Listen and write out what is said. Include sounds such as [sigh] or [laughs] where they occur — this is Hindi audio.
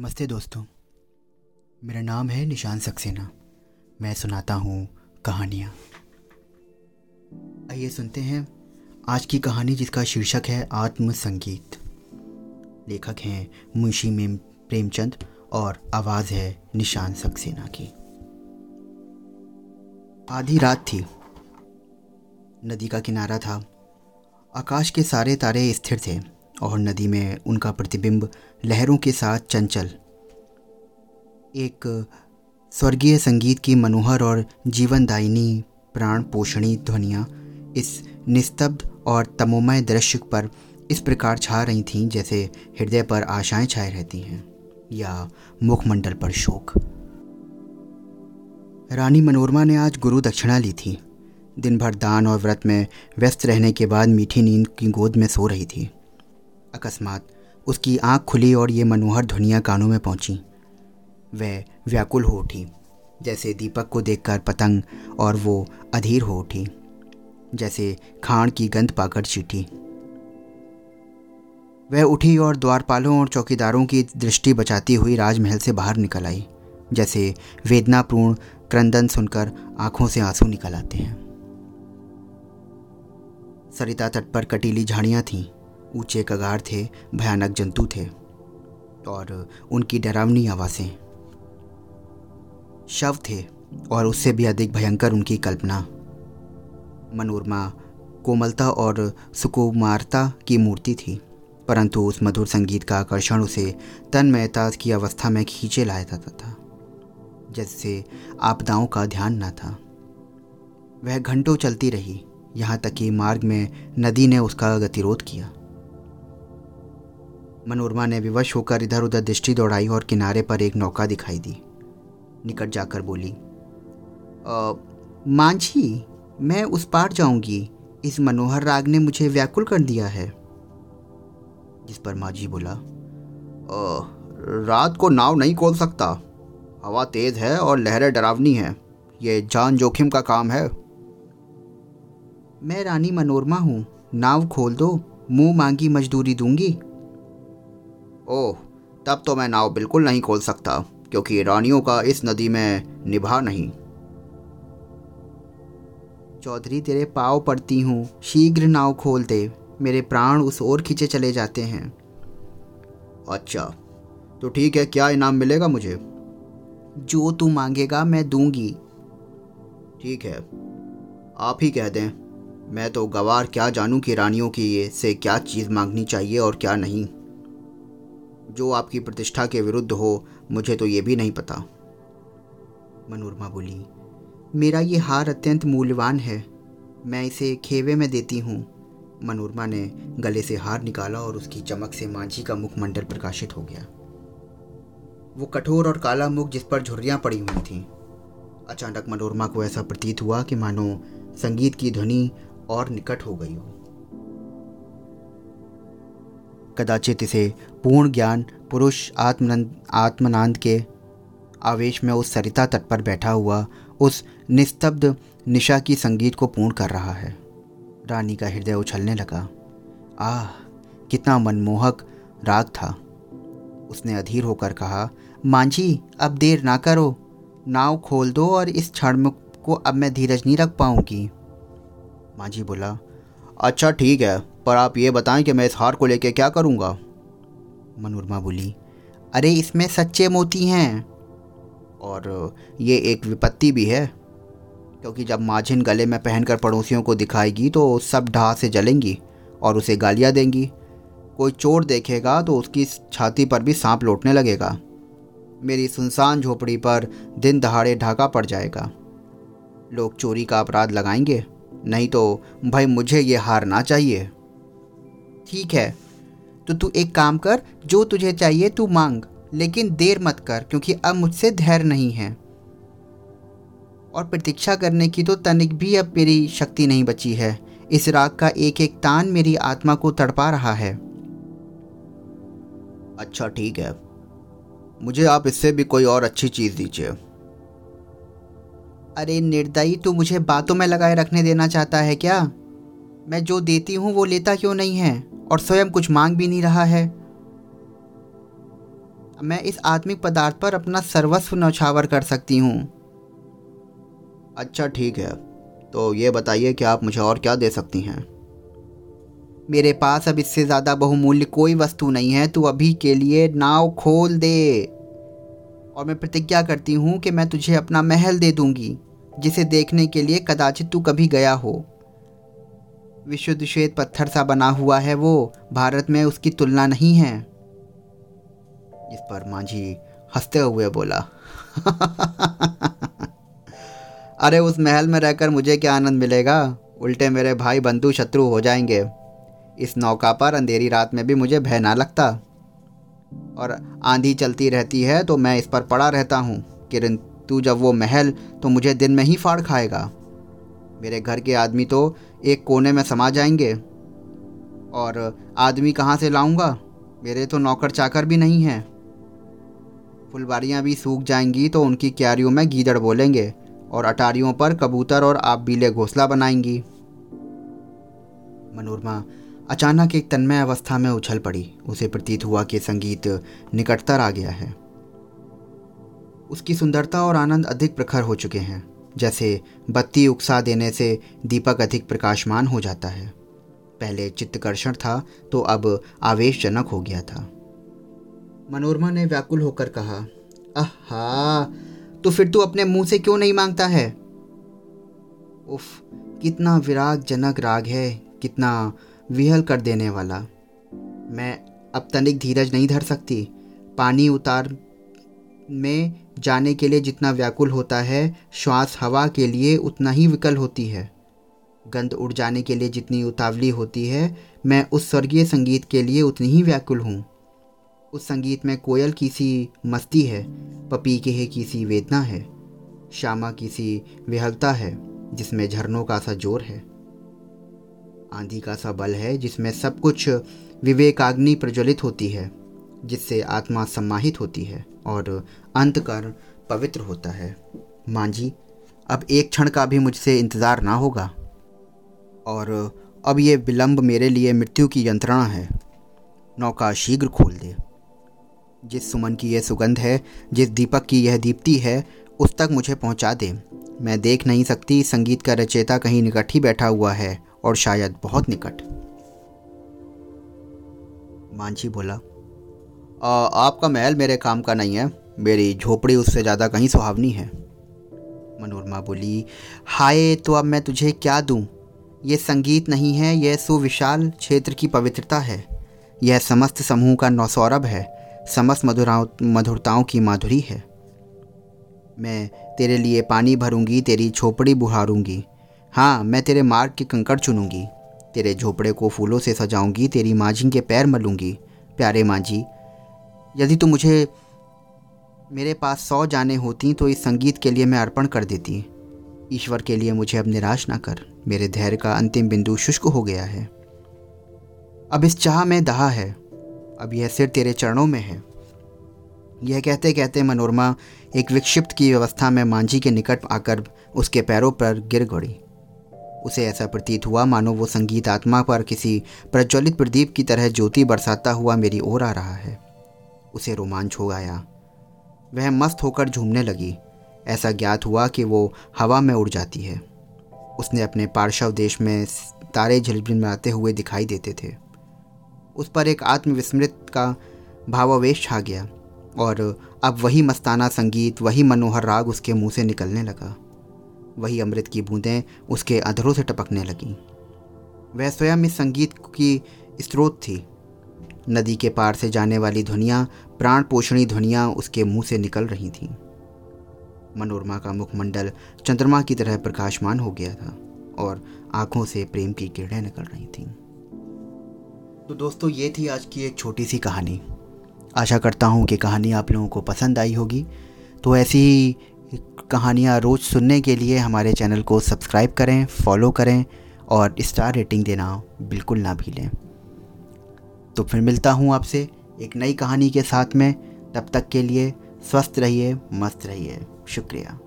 नमस्ते दोस्तों। मेरा नाम है निशान सक्सेना। मैं सुनाता हूँ कहानियाँ। आइए सुनते हैं आज की कहानी जिसका शीर्षक है आत्म संगीत लेखक हैं मुंशी में प्रेमचंद और आवाज़ है निशान सक्सेना की। आधी रात थी। नदी का किनारा था। आकाश के सारे तारे स्थिर थे और नदी में उनका प्रतिबिंब लहरों के साथ चंचल। एक स्वर्गीय संगीत की मनोहर और जीवनदायिनी, प्राण पोषणी ध्वनियाँ इस निस्तब्ध और तमोमय दृश्य पर इस प्रकार छा रही थीं जैसे हृदय पर आशाएँ छाए रहती हैं या मुखमंडल पर शोक। रानी मनोरमा ने आज गुरु दक्षिणा ली थी। दिन भर दान और व्रत में व्यस्त रहने के बाद मीठी नींद की गोद में सो रही थी। अकस्मात उसकी आँख खुली और ये मनोहर ध्वनियाँ कानों में पहुँची। वह व्याकुल हो उठी, जैसे दीपक को देखकर पतंग और वो अधीर हो उठी, जैसे खाण की गंध पाकर चीटी। वह उठी और द्वारपालों और चौकीदारों की दृष्टि बचाती हुई राजमहल से बाहर निकल आई, जैसे वेदनापूर्ण क्रंदन सुनकर आँखों से आँसू निकल आते हैं। सरिता तट पर कटीली झाड़ियाँ थीं। ऊँचे कगार थे, भयानक जंतु थे और उनकी डरावनी आवाज़ें। शव थे और उससे भी अधिक भयंकर उनकी कल्पना। मनोरमा कोमलता और सुकुमारता की मूर्ति थी, परंतु उस मधुर संगीत का आकर्षण उसे तन्मयता की अवस्था में खींचे लाया जाता था जैसे आपदाओं का ध्यान न था। वह घंटों चलती रही, यहाँ तक कि मार्ग में नदी ने उसका गतिरोध किया। मनोरमा ने विवश होकर इधर उधर दृष्टि दौड़ाई और किनारे पर एक नौका दिखाई दी। निकट जाकर बोली मांझी, मैं उस पार जाऊँगी। इस मनोहर राग ने मुझे व्याकुल कर दिया है। जिस पर मांझी बोला रात को नाव नहीं खोल सकता। हवा तेज है और लहरें डरावनी हैं। ये जान जोखिम का काम है। मैं रानी मनोरमा हूँ। नाव खोल दो। मुँह मांगी मजदूरी दूँगी। ओह, तब तो मैं नाव बिल्कुल नहीं खोल सकता, क्योंकि रानियों का इस नदी में निभा नहीं। चौधरी, तेरे पाव पड़ती हूँ, शीघ्र नाव खोल दे, मेरे प्राण उस ओर खींचे चले जाते हैं। अच्छा तो ठीक है, क्या इनाम मिलेगा मुझे? जो तू मांगेगा मैं दूँगी। ठीक है, आप ही कह दें, मैं तो गवार क्या जानूं कि रानियों की से क्या चीज़ मांगनी चाहिए और क्या नहीं। जो आपकी प्रतिष्ठा के विरुद्ध हो, मुझे तो ये भी नहीं पता। मनोरमा बोली, मेरा ये हार अत्यंत मूल्यवान है, मैं इसे खेवे में देती हूँ। मनोरमा ने गले से हार निकाला और उसकी चमक से मांझी का मुखमंडल प्रकाशित हो गया। वो कठोर और काला मुख जिस पर झुर्रियाँ पड़ी हुई थीं। अचानक मनोरमा को ऐसा प्रतीत हुआ कि मानो संगीत की ध्वनि और निकट हो गई हो। कदाचित इसे पूर्ण ज्ञान, पुरुष आत्मनंद, आत्मनांद के आवेश में उस सरिता तट पर बैठा हुआ, उस निस्तब्ध निशा की संगीत को पूर्ण कर रहा है। रानी का हृदय उछलने लगा। आह, कितना मनमोहक राग था। उसने अधीर होकर कहा, मांझी, अब देर ना करो। नाव खोल दो और इस क्षण को अब मैं धीरज नहीं रख पाऊँगी। मांझी बोला अच्छा ठीक है। पर आप ये बताएँ कि मैं इस हार को लेके क्या करूँगा? मनोरमा बोली, अरे, इसमें सच्चे मोती हैं और ये एक विपत्ति भी है, क्योंकि जब माझिन गले में पहनकर पड़ोसियों को दिखाएगी तो सब ढहा से जलेंगी और उसे गालियाँ देंगी। कोई चोर देखेगा तो उसकी छाती पर भी सांप लौटने लगेगा। मेरी सुनसान झोपड़ी पर दिन दहाड़े ढाका पड़ जाएगा। लोग चोरी का अपराध लगाएँगे, नहीं तो भाई मुझे ये हार ना चाहिए। ठीक है। तो तू एक काम कर, जो तुझे चाहिए तू मांग, लेकिन देर मत कर, क्योंकि अब मुझसे धैर्य नहीं है। और प्रतीक्षा करने की तो तनिक भी अब मेरी शक्ति नहीं बची है। इस राग का एक एक तान मेरी आत्मा को तड़पा रहा है। अच्छा ठीक है। मुझे आप इससे भी कोई और अच्छी चीज़ दीजिए। अरे, निर्दयी, तू मुझे बातों में लगाए रखने देना चाहता है क्या? मैं जो देती हूँ वो लेता क्यों नहीं है? और स्वयं कुछ मांग भी नहीं रहा है। मैं इस आत्मिक पदार्थ पर अपना सर्वस्व नौछावर कर सकती हूँ। अच्छा ठीक है। तो ये बताइए कि आप मुझे और क्या दे सकती हैं? मेरे पास अब इससे ज़्यादा बहुमूल्य कोई वस्तु नहीं है। तू अभी के लिए नाव खोल दे। और मैं प्रतिज्ञा करती हूँ कि मैं तुझे अपना महल दे दूँगी, जिसे देखने के लिए कदाचित तू कभी गया हो। विशुद्ध श्वेत पत्थर सा बना हुआ है वो। भारत में उसकी तुलना नहीं है। इस पर मांझी हँसते हुए बोला, [laughs] अरे, उस महल में रहकर मुझे क्या आनंद मिलेगा? उल्टे मेरे भाई बंधु शत्रु हो जाएँगे। इस नौका पर अंधेरी रात में भी मुझे भय ना लगता। और आंधी चलती रहती है तो मैं इस पर पड़ा रहता हूँ। किरण, तू जब वो महल तो मुझे दिन में ही फाड़ खाएगा। मेरे घर के आदमी तो एक कोने में समा जाएँगे। और आदमी कहाँ से लाऊँगा? मेरे तो नौकर चाकर भी नहीं हैं। फुलवारियाँ भी सूख जाएँगी तो उनकी क्यारियों में गीदड़ बोलेंगे और अटारियों पर कबूतर और आप बीले घोंसला बनाएँगी। मनोरमा, अचानक एक तन्मय अवस्था में उछल पड़ी। उसे प्रतीत हुआ कि संगीत निकटतर आ गया है। उसकी सुंदरता और आनंद अधिक प्रखर हो चुके हैं। जैसे बत्ती उकसा देने से दीपक अधिक प्रकाशमान हो जाता है। पहले चित्तकर्षण था तो अब आवेशजनक हो गया था। मनोरमा ने व्याकुल होकर कहा आहा तो फिर तू अपने मुँह से क्यों नहीं माँगता है? उफ, कितना विराग जनक राग है, कितना विहल कर देने वाला। मैं अब तनिक धीरज नहीं धर सकती। पानी उतार में जाने के लिए जितना व्याकुल होता है, श्वास हवा के लिए उतना ही विकल होती है। गंध उड़ जाने के लिए जितनी उतावली होती है, मैं उस स्वर्गीय संगीत के लिए उतनी ही व्याकुल हूँ। उस संगीत में कोयल की सी मस्ती है, पपी के की सी वेदना है, श्यामा की सी विहलता है, जिसमें झरनों का सा ज़ोर है। आंधी का सा बल है, जिसमें सब कुछ विवेकाग्नि प्रज्वलित होती है। जिससे आत्मा सम्माहित होती है और अंतकरण पवित्र होता है। मांझी, अब एक क्षण का भी मुझसे इंतज़ार ना होगा। और अब ये विलंब मेरे लिए मृत्यु की यंत्रणा है। नौका शीघ्र खोल दे। जिस सुमन की यह सुगंध है, जिस दीपक की यह दीप्ति है, उस तक मुझे पहुँचा दे। मैं देख नहीं सकती संगीत का रचेता कहीं निकट ही बैठा हुआ है और शायद बहुत निकट। मांझी बोला आपका महल मेरे काम का नहीं है। मेरी झोपड़ी उससे ज़्यादा कहीं सुहावनी है। मनोरमा बोली, हाय तो अब मैं तुझे क्या दूँ? ये संगीत नहीं है यह सुविशाल क्षेत्र की पवित्रता है। यह समस्त समूह का नौसौरभ है। समस्त मधुराओं, मधुरताओं की माधुरी है। मैं तेरे लिए पानी भरूँगी, तेरी झोपड़ी बुहारूँगी। हाँ मैं तेरे मार्ग के कंकड़ चुनूँगी। तेरे झोपड़े को फूलों से सजाऊँगी, तेरी मांझी के पैर मलूँगी। प्यारे मांझी यदि तू मुझे मेरे पास सौ जाने होती तो इस संगीत के लिए मैं अर्पण कर देती। ईश्वर के लिए मुझे अब निराश ना कर। मेरे धैर्य का अंतिम बिंदु शुष्क हो गया है। अब इस चाह में दहा है। अब यह सिर तेरे चरणों में है। यह कहते कहते मनोरमा एक विक्षिप्त की व्यवस्था में मांझी के निकट आकर उसके पैरों पर गिर गड़ी। उसे ऐसा प्रतीत हुआ, मानो वो संगीत आत्मा पर किसी प्रज्वलित प्रदीप की तरह ज्योति बरसाता हुआ मेरी ओर आ रहा है। उसे रोमांच हो गया वह मस्त होकर झूमने लगी। ऐसा ज्ञात हुआ कि वो हवा में उड़ जाती है। उसने अपने पार्श्व देश में तारे झिलमिलाते हुए दिखाई देते थे। उस पर एक आत्मविस्मृत का भावावेश छा गया और अब वही मस्ताना संगीत, वही मनोहर राग उसके मुँह से निकलने लगा। वही अमृत की बूंदें उसके अधरों से टपकने लगीं। वह स्वयं इस संगीत की स्रोत थी। नदी के पार से जाने वाली ध्वनियाँ प्राण पोषणी ध्वनियाँ उसके मुँह से निकल रही थीं। मनोरमा का मुखमंडल चंद्रमा की तरह प्रकाशमान हो गया था और आँखों से प्रेम की किरणें निकल रही थीं। तो दोस्तों, ये थी आज की एक छोटी सी कहानी। आशा करता हूँ कि कहानी आप लोगों को पसंद आई होगी। तो ऐसी कहानियाँ रोज़ सुनने के लिए हमारे चैनल को सब्सक्राइब करें, फॉलो करें और स्टार रेटिंग देना बिल्कुल ना भूलें। तो फिर मिलता हूँ आपसे एक नई कहानी के साथ में। तब तक के लिए स्वस्थ रहिए, मस्त रहिए। शुक्रिया।